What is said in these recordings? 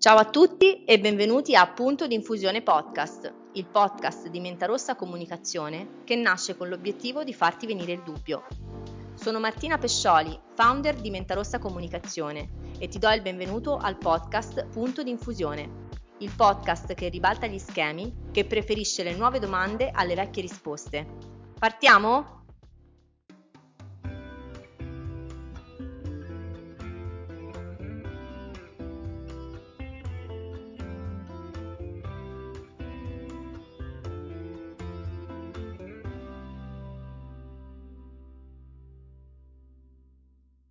Ciao a tutti e benvenuti a Punto di Infusione Podcast, il podcast di Mentarossa Comunicazione che nasce con l'obiettivo di farti venire il dubbio. Sono Martina Pescioli, founder di Mentarossa Comunicazione e ti do il benvenuto al podcast Punto di Infusione, il podcast che ribalta gli schemi, che preferisce le nuove domande alle vecchie risposte. Partiamo?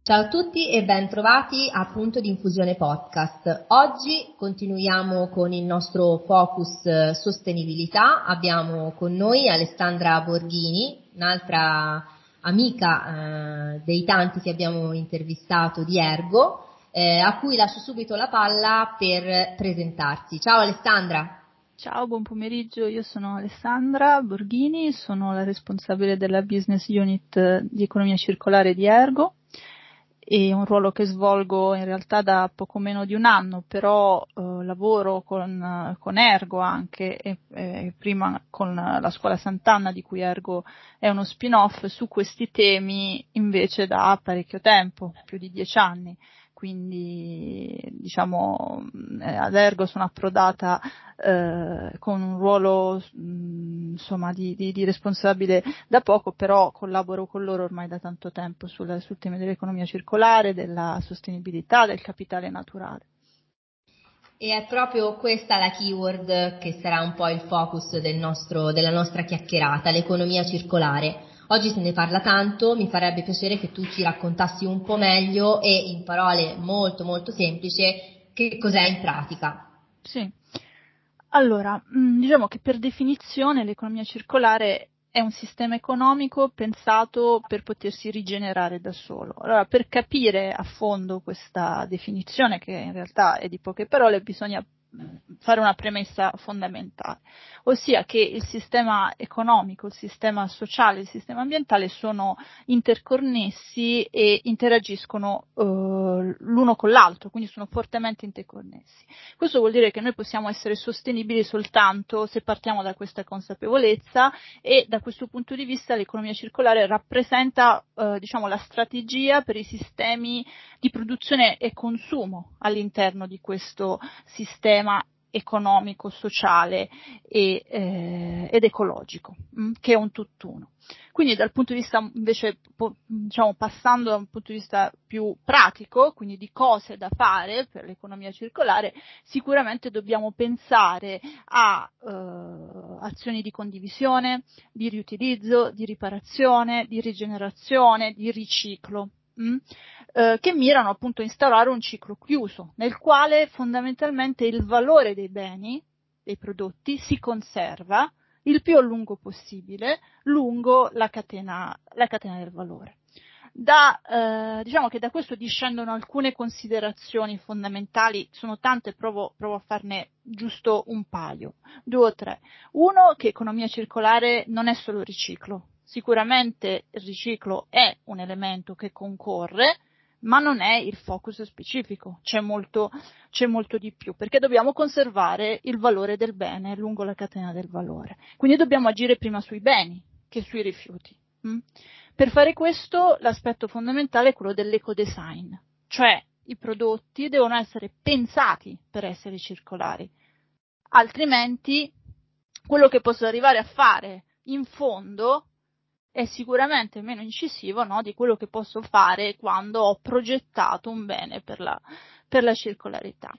Ciao a tutti e ben trovati a Punto di Infusione Podcast. Oggi continuiamo con il nostro focus eh, sostenibilità. Abbiamo con noi Alessandra Borghini, un'altra amica eh, dei tanti che abbiamo intervistato di Ergo, eh, a cui lascio subito la palla per presentarsi. Ciao Alessandra. Ciao, buon pomeriggio, io sono Alessandra Borghini, sono la responsabile della business unit di economia circolare di Ergo è un ruolo che svolgo in realtà da poco meno di un anno, però eh, lavoro con, con, Ergo anche e, e, prima con la scuola Sant'Anna di cui Ergo è uno spin-off su questi temi invece da parecchio tempo, più di dieci anni quindi diciamo eh, ad Ergo sono approdata eh, con un ruolo mh, mm, insomma di, di, di, responsabile da poco, però collaboro con loro ormai da tanto tempo sul, sul tema dell'economia circolare, della sostenibilità, del capitale naturale. E è proprio questa la keyword che sarà un po' il focus del nostro, della nostra chiacchierata, l'economia circolare. Oggi se ne parla tanto, mi farebbe piacere che tu ci raccontassi un po' meglio e in parole molto molto semplici che cos'è in pratica. Sì. Allora, mm, diciamo che per definizione l'economia circolare è un sistema economico pensato per potersi rigenerare da solo. Allora, per capire a fondo questa definizione, che in realtà è di poche parole, bisogna fare una premessa fondamentale, ossia che il sistema economico, il sistema sociale, il sistema ambientale sono interconnessi e interagiscono eh, l'uno con l'altro, quindi sono fortemente interconnessi. Questo vuol dire che noi possiamo essere sostenibili soltanto se partiamo da questa consapevolezza e da questo punto di vista l'economia circolare rappresenta eh, diciamo, la strategia per i sistemi di produzione e consumo all'interno di questo sistema economico, sociale e, eh, ed ecologico, mm, che è un tutt'uno. Quindi dal punto di vista invece, po, diciamo, passando da un punto di vista più pratico, quindi di cose da fare per l'economia circolare, sicuramente dobbiamo pensare a eh, azioni di condivisione, di riutilizzo, di riparazione, di rigenerazione, di riciclo mm, eh, che mirano appunto a instaurare un ciclo chiuso, nel quale fondamentalmente il valore dei beni, dei prodotti, si conserva il più a lungo possibile lungo la catena, la catena del valore. Da, eh, diciamo che da questo discendono alcune considerazioni fondamentali, sono tante, provo, provo, a farne giusto un paio, due o tre. Uno, che economia circolare non è solo riciclo, Sicuramente il riciclo è un elemento che concorre, ma non è il focus specifico, c'è molto, c'è molto di più, perché dobbiamo conservare il valore del bene lungo la catena del valore. Quindi dobbiamo agire prima sui beni che sui rifiuti. Mm? Per fare questo l'aspetto fondamentale è quello dell'ecodesign, cioè i prodotti devono essere pensati per essere circolari, altrimenti quello che posso arrivare a fare in fondo è sicuramente meno incisivo no, di quello che posso fare quando ho progettato un bene per la, per la circolarità.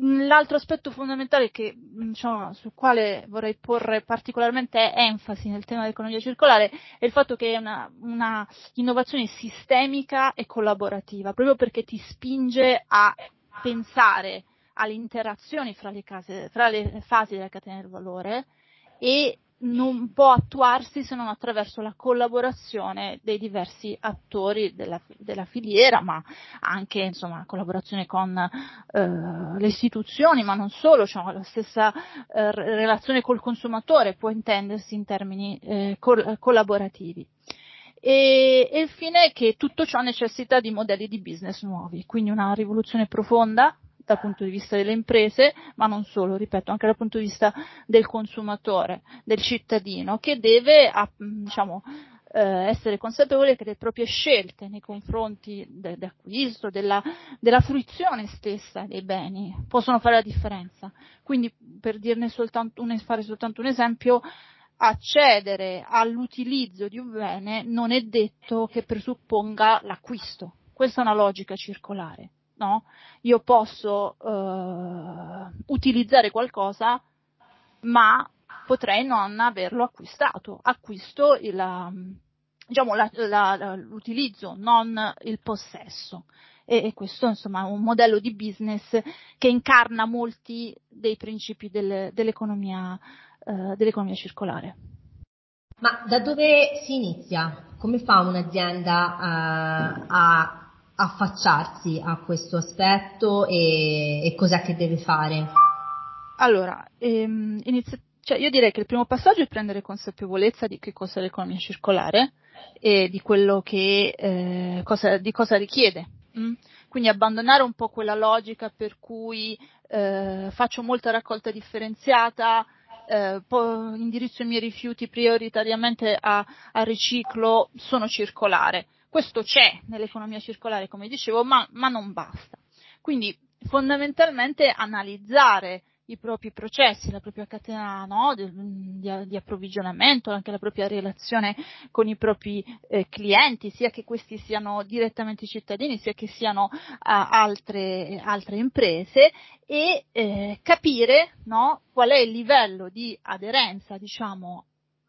L'altro aspetto fondamentale che, diciamo, sul quale vorrei porre particolarmente enfasi nel tema dell'economia circolare è il fatto che è una, una innovazione sistemica e collaborativa, proprio perché ti spinge a pensare alle interazioni fra le, case, fra le fasi della catena del valore e non può attuarsi se non attraverso la collaborazione dei diversi attori della, della filiera, ma anche insomma collaborazione con eh, le istituzioni, ma non solo, cioè, la stessa eh, relazione col consumatore può intendersi in termini eh, col- collaborativi. E, e il fine è che tutto ciò necessita di modelli di business nuovi, quindi una rivoluzione profonda dal punto di vista delle imprese, ma non solo, ripeto, anche dal punto di vista del consumatore, del cittadino, che deve, diciamo, eh, essere consapevole che le proprie scelte nei confronti dell'acquisto, della, della fruizione stessa dei beni possono fare la differenza. Quindi, per dirne soltanto un, fare soltanto un esempio, accedere all'utilizzo di un bene non è detto che presupponga l'acquisto. Questa è una logica circolare. No? Io posso uh, utilizzare qualcosa, ma potrei non averlo acquistato. Acquisto il, diciamo, la, la, l'utilizzo, non il possesso. E, e, questo insomma è un modello di business che incarna molti dei principi del, dell'economia, uh, dell'economia circolare. Ma da dove si inizia? Come fa un'azienda uh, a affacciarsi a questo aspetto e, e cos'è che deve fare? Allora, ehm, inizia, cioè io direi che il primo passaggio è prendere consapevolezza di che cosa è l'economia circolare e di quello che eh, cosa, di cosa richiede. Mm? Quindi abbandonare un po' quella logica per cui eh, faccio molta raccolta differenziata, eh, indirizzo i miei rifiuti prioritariamente a, a, riciclo, sono circolare. Questo c'è nell'economia circolare, come dicevo, ma, ma non basta. Quindi fondamentalmente analizzare i propri processi, la propria catena no, di, di, di, approvvigionamento, anche la propria relazione con i propri eh, clienti, sia che questi siano direttamente cittadini, sia che siano uh, altre, altre, imprese e eh, capire no, qual è il livello di aderenza, diciamo,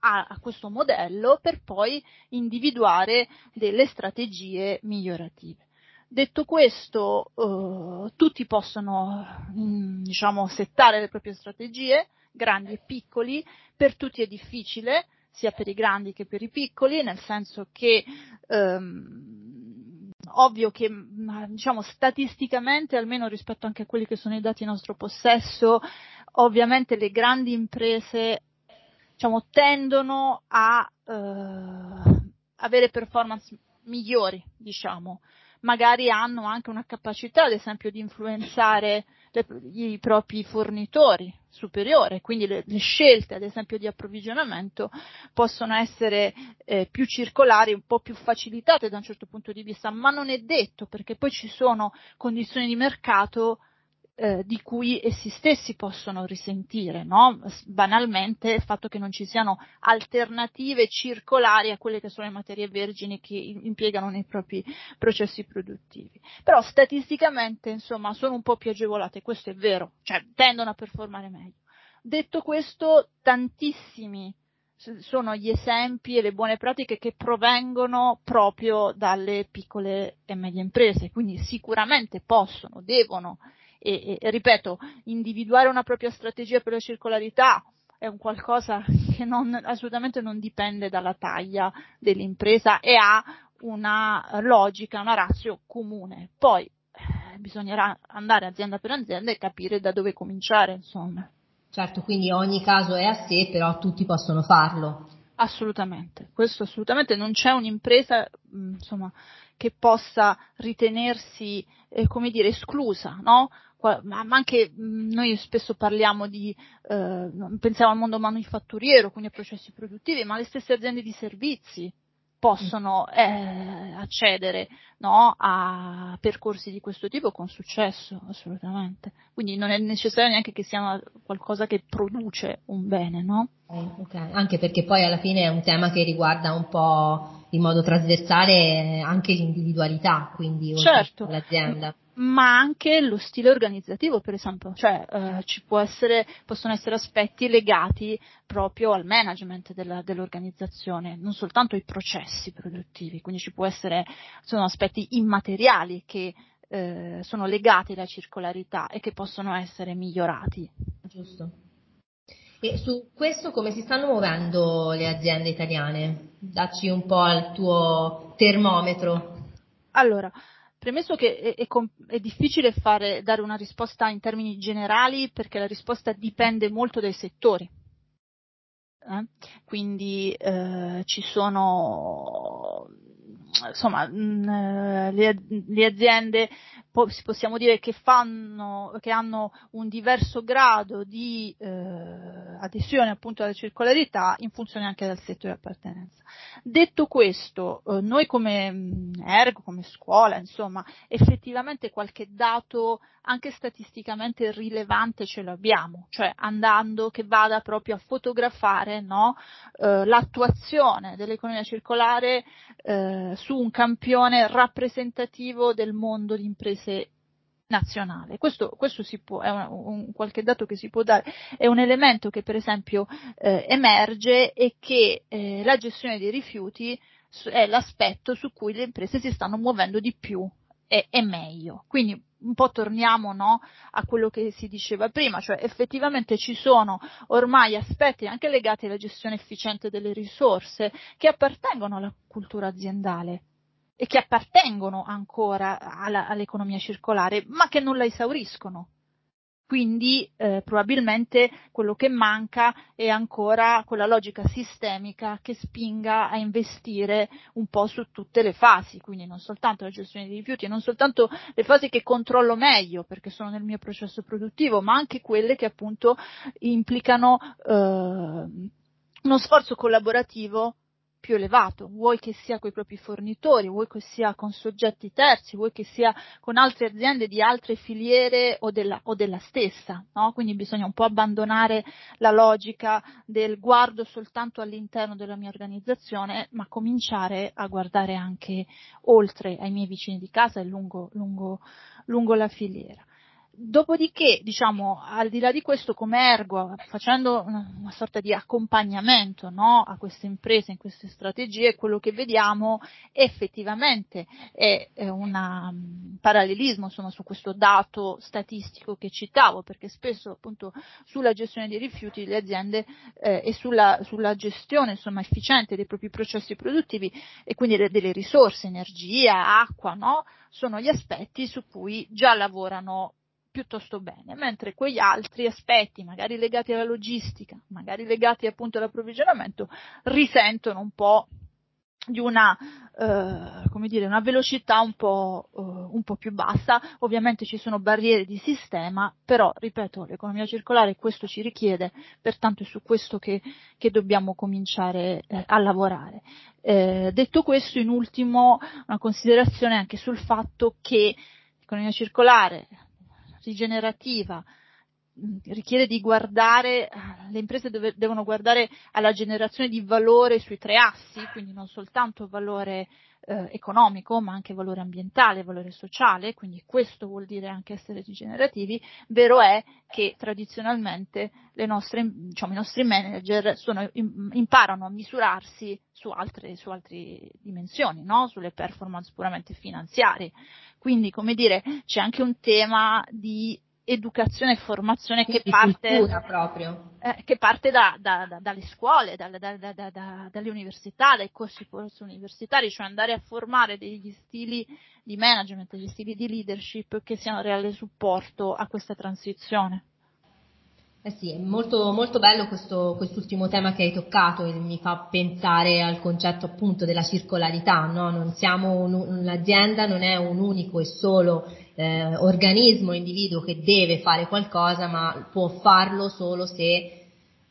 a, a questo modello per poi individuare delle strategie migliorative. Detto questo, eh, tutti possono mm, diciamo, settare le proprie strategie, grandi e piccoli, per tutti è difficile, sia per i grandi che per i piccoli, nel senso che ehm, ovvio che mm, diciamo statisticamente, almeno rispetto anche a quelli che sono i dati in nostro possesso, ovviamente le grandi imprese diciamo, tendono a eh, avere performance migliori, diciamo. Magari hanno anche una capacità, ad esempio, di influenzare le, i propri fornitori superiore, quindi le, le, scelte, ad esempio, di approvvigionamento possono essere eh, più circolari, un po' più facilitate da un certo punto di vista, ma non è detto perché poi ci sono condizioni di mercato eh, di cui essi stessi possono risentire, no? banalmente il fatto che non ci siano alternative circolari a quelle che sono le materie vergini che impiegano nei propri processi produttivi. Però statisticamente insomma sono un po' più agevolate, questo è vero, cioè tendono a performare meglio. Detto questo, tantissimi sono gli esempi e le buone pratiche che provengono proprio dalle piccole e medie imprese, quindi sicuramente possono, devono e, e, ripeto, individuare una propria strategia per la circolarità è un qualcosa che non, assolutamente non dipende dalla taglia dell'impresa e ha una logica, una razio comune. Poi eh, bisognerà andare azienda per azienda e capire da dove cominciare, insomma. Certo, quindi ogni caso è a sé, però tutti possono farlo. Assolutamente, questo assolutamente non c'è un'impresa, insomma, che possa ritenersi, eh, come dire, esclusa, no? Ma anche noi spesso parliamo di, eh, pensiamo al mondo manifatturiero, quindi a processi produttivi, ma le stesse aziende di servizi possono eh, accedere no, a percorsi di questo tipo con successo, assolutamente. Quindi non è necessario neanche che sia qualcosa che produce un bene, no? Okay. Anche perché poi alla fine è un tema che riguarda un po' in modo trasversale anche l'individualità, quindi certo. l'azienda ma anche lo stile organizzativo, per esempio, cioè eh, ci essere, possono essere aspetti legati proprio al management della, dell'organizzazione, non soltanto ai processi produttivi, quindi ci può essere, sono aspetti immateriali che eh, sono legati alla circolarità e che possono essere migliorati. Giusto. E su questo come si stanno muovendo le aziende italiane? Dacci un po' il tuo termometro. Allora, Premesso che è, è, è difficile fare, dare una risposta in termini generali perché la risposta dipende molto dai settori. Eh? Quindi eh, ci sono insomma, mh, le, le, aziende possiamo dire che fanno, che hanno un diverso grado di eh, adesione appunto alla circolarità in funzione anche del settore di appartenenza. Detto questo, eh, noi come ergo, come scuola, insomma, effettivamente qualche dato anche statisticamente rilevante ce l'abbiamo, cioè andando che vada proprio a fotografare no, eh, l'attuazione dell'economia circolare eh, su un campione rappresentativo del mondo di imprese nazionale. Questo, questo può, è un, un, qualche dato che si può dare, è un elemento che per esempio eh, emerge e che eh, la gestione dei rifiuti è l'aspetto su cui le imprese si stanno muovendo di più e, e meglio. Quindi un po' torniamo no, a quello che si diceva prima, cioè effettivamente ci sono ormai aspetti anche legati alla gestione efficiente delle risorse che appartengono alla cultura aziendale e che appartengono ancora alla, all'economia circolare, ma che non la esauriscono. Quindi eh, probabilmente quello che manca è ancora quella logica sistemica che spinga a investire un po' su tutte le fasi, quindi non soltanto la gestione dei rifiuti, non soltanto le fasi che controllo meglio perché sono nel mio processo produttivo, ma anche quelle che appunto implicano eh, uno sforzo collaborativo più elevato, vuoi che sia con i propri fornitori, vuoi che sia con soggetti terzi, vuoi che sia con altre aziende di altre filiere o della, o della stessa, no? Quindi bisogna un po' abbandonare la logica del guardo soltanto all'interno della mia organizzazione, ma cominciare a guardare anche oltre ai miei vicini di casa e lungo, lungo, lungo la filiera. Dopodiché, diciamo, al di là di questo, come ergo, facendo una, sorta di accompagnamento no, a queste imprese in queste strategie, quello che vediamo effettivamente è, è un parallelismo insomma, su questo dato statistico che citavo, perché spesso appunto sulla gestione dei rifiuti le aziende eh, e sulla, sulla gestione insomma, efficiente dei propri processi produttivi e quindi delle risorse, energia, acqua, no, sono gli aspetti su cui già lavorano piuttosto bene, mentre quegli altri aspetti, magari legati alla logistica, magari legati appunto all'approvvigionamento, risentono un po' di una, eh, come dire, una velocità un po', eh, un po' più bassa. Ovviamente ci sono barriere di sistema, però, ripeto, l'economia circolare questo ci richiede, pertanto è su questo che, che dobbiamo cominciare eh, a lavorare. Eh, detto questo, in ultimo, una considerazione anche sul fatto che l'economia circolare, rigenerativa mm, richiede di guardare, le imprese dove, devono guardare alla generazione di valore sui tre assi, quindi non soltanto valore eh, economico, ma anche valore ambientale, valore sociale, quindi questo vuol dire anche essere rigenerativi. Vero è che tradizionalmente nostre, diciamo, i nostri manager sono, imparano a misurarsi su altre, su altre dimensioni, no? sulle performance puramente finanziarie. Quindi, come dire, c'è anche un tema di educazione e formazione che parte, eh, che parte, da, da, da, dalle scuole, dalle università, dai corsi universitari, cioè andare a formare degli stili di management, degli stili di leadership che siano reale supporto a questa transizione. Eh sì, è molto, molto bello questo, quest'ultimo tema che hai toccato e mi fa pensare al concetto appunto della circolarità, no? non siamo un, l'azienda non è un unico e solo eh, organismo, individuo che deve fare qualcosa, ma può farlo solo se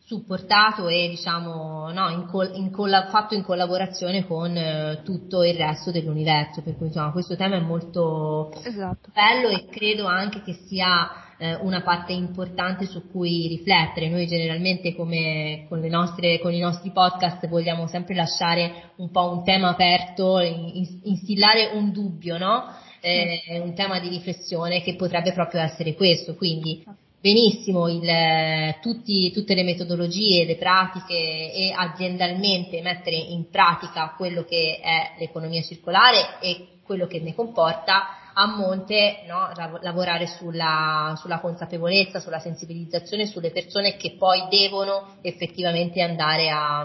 supportato e diciamo no, in col- in colla- fatto in collaborazione con eh, tutto il resto dell'universo, per cui insomma questo tema è molto esatto. bello e credo anche che sia eh, una parte importante su cui riflettere. Noi generalmente come con, nostre, con, i nostri podcast vogliamo sempre lasciare un po' un tema aperto, in, instillare un dubbio, no? Eh, un tema di riflessione che potrebbe proprio essere questo, quindi benissimo il, tutti, tutte le metodologie, le pratiche e aziendalmente mettere in pratica quello che è l'economia circolare e quello che ne comporta, a monte no, lavorare sulla, sulla, consapevolezza, sulla sensibilizzazione sulle persone che poi devono effettivamente andare a,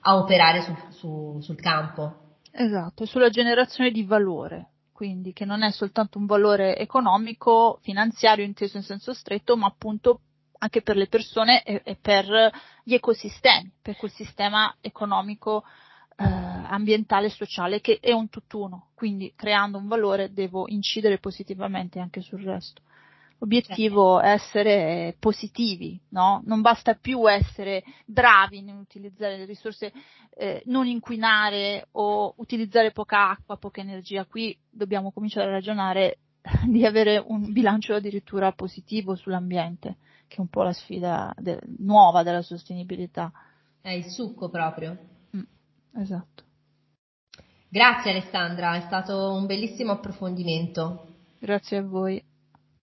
a operare su, su, sul campo. Esatto, sulla generazione di valore, quindi che non è soltanto un valore economico, finanziario inteso in senso stretto, ma appunto anche per le persone e, e per gli ecosistemi, per quel sistema economico eh, ambientale e sociale che è un tutt'uno, quindi creando un valore devo incidere positivamente anche sul resto. L'obiettivo è essere positivi, no? Non basta più essere bravi nell'utilizzare le risorse, eh, non inquinare o utilizzare poca acqua, poca energia. Qui dobbiamo cominciare a ragionare di avere un bilancio addirittura positivo sull'ambiente, che è un po' la sfida de- nuova della sostenibilità. È il succo proprio. Mm, esatto. Grazie Alessandra, è stato un bellissimo approfondimento. Grazie a voi.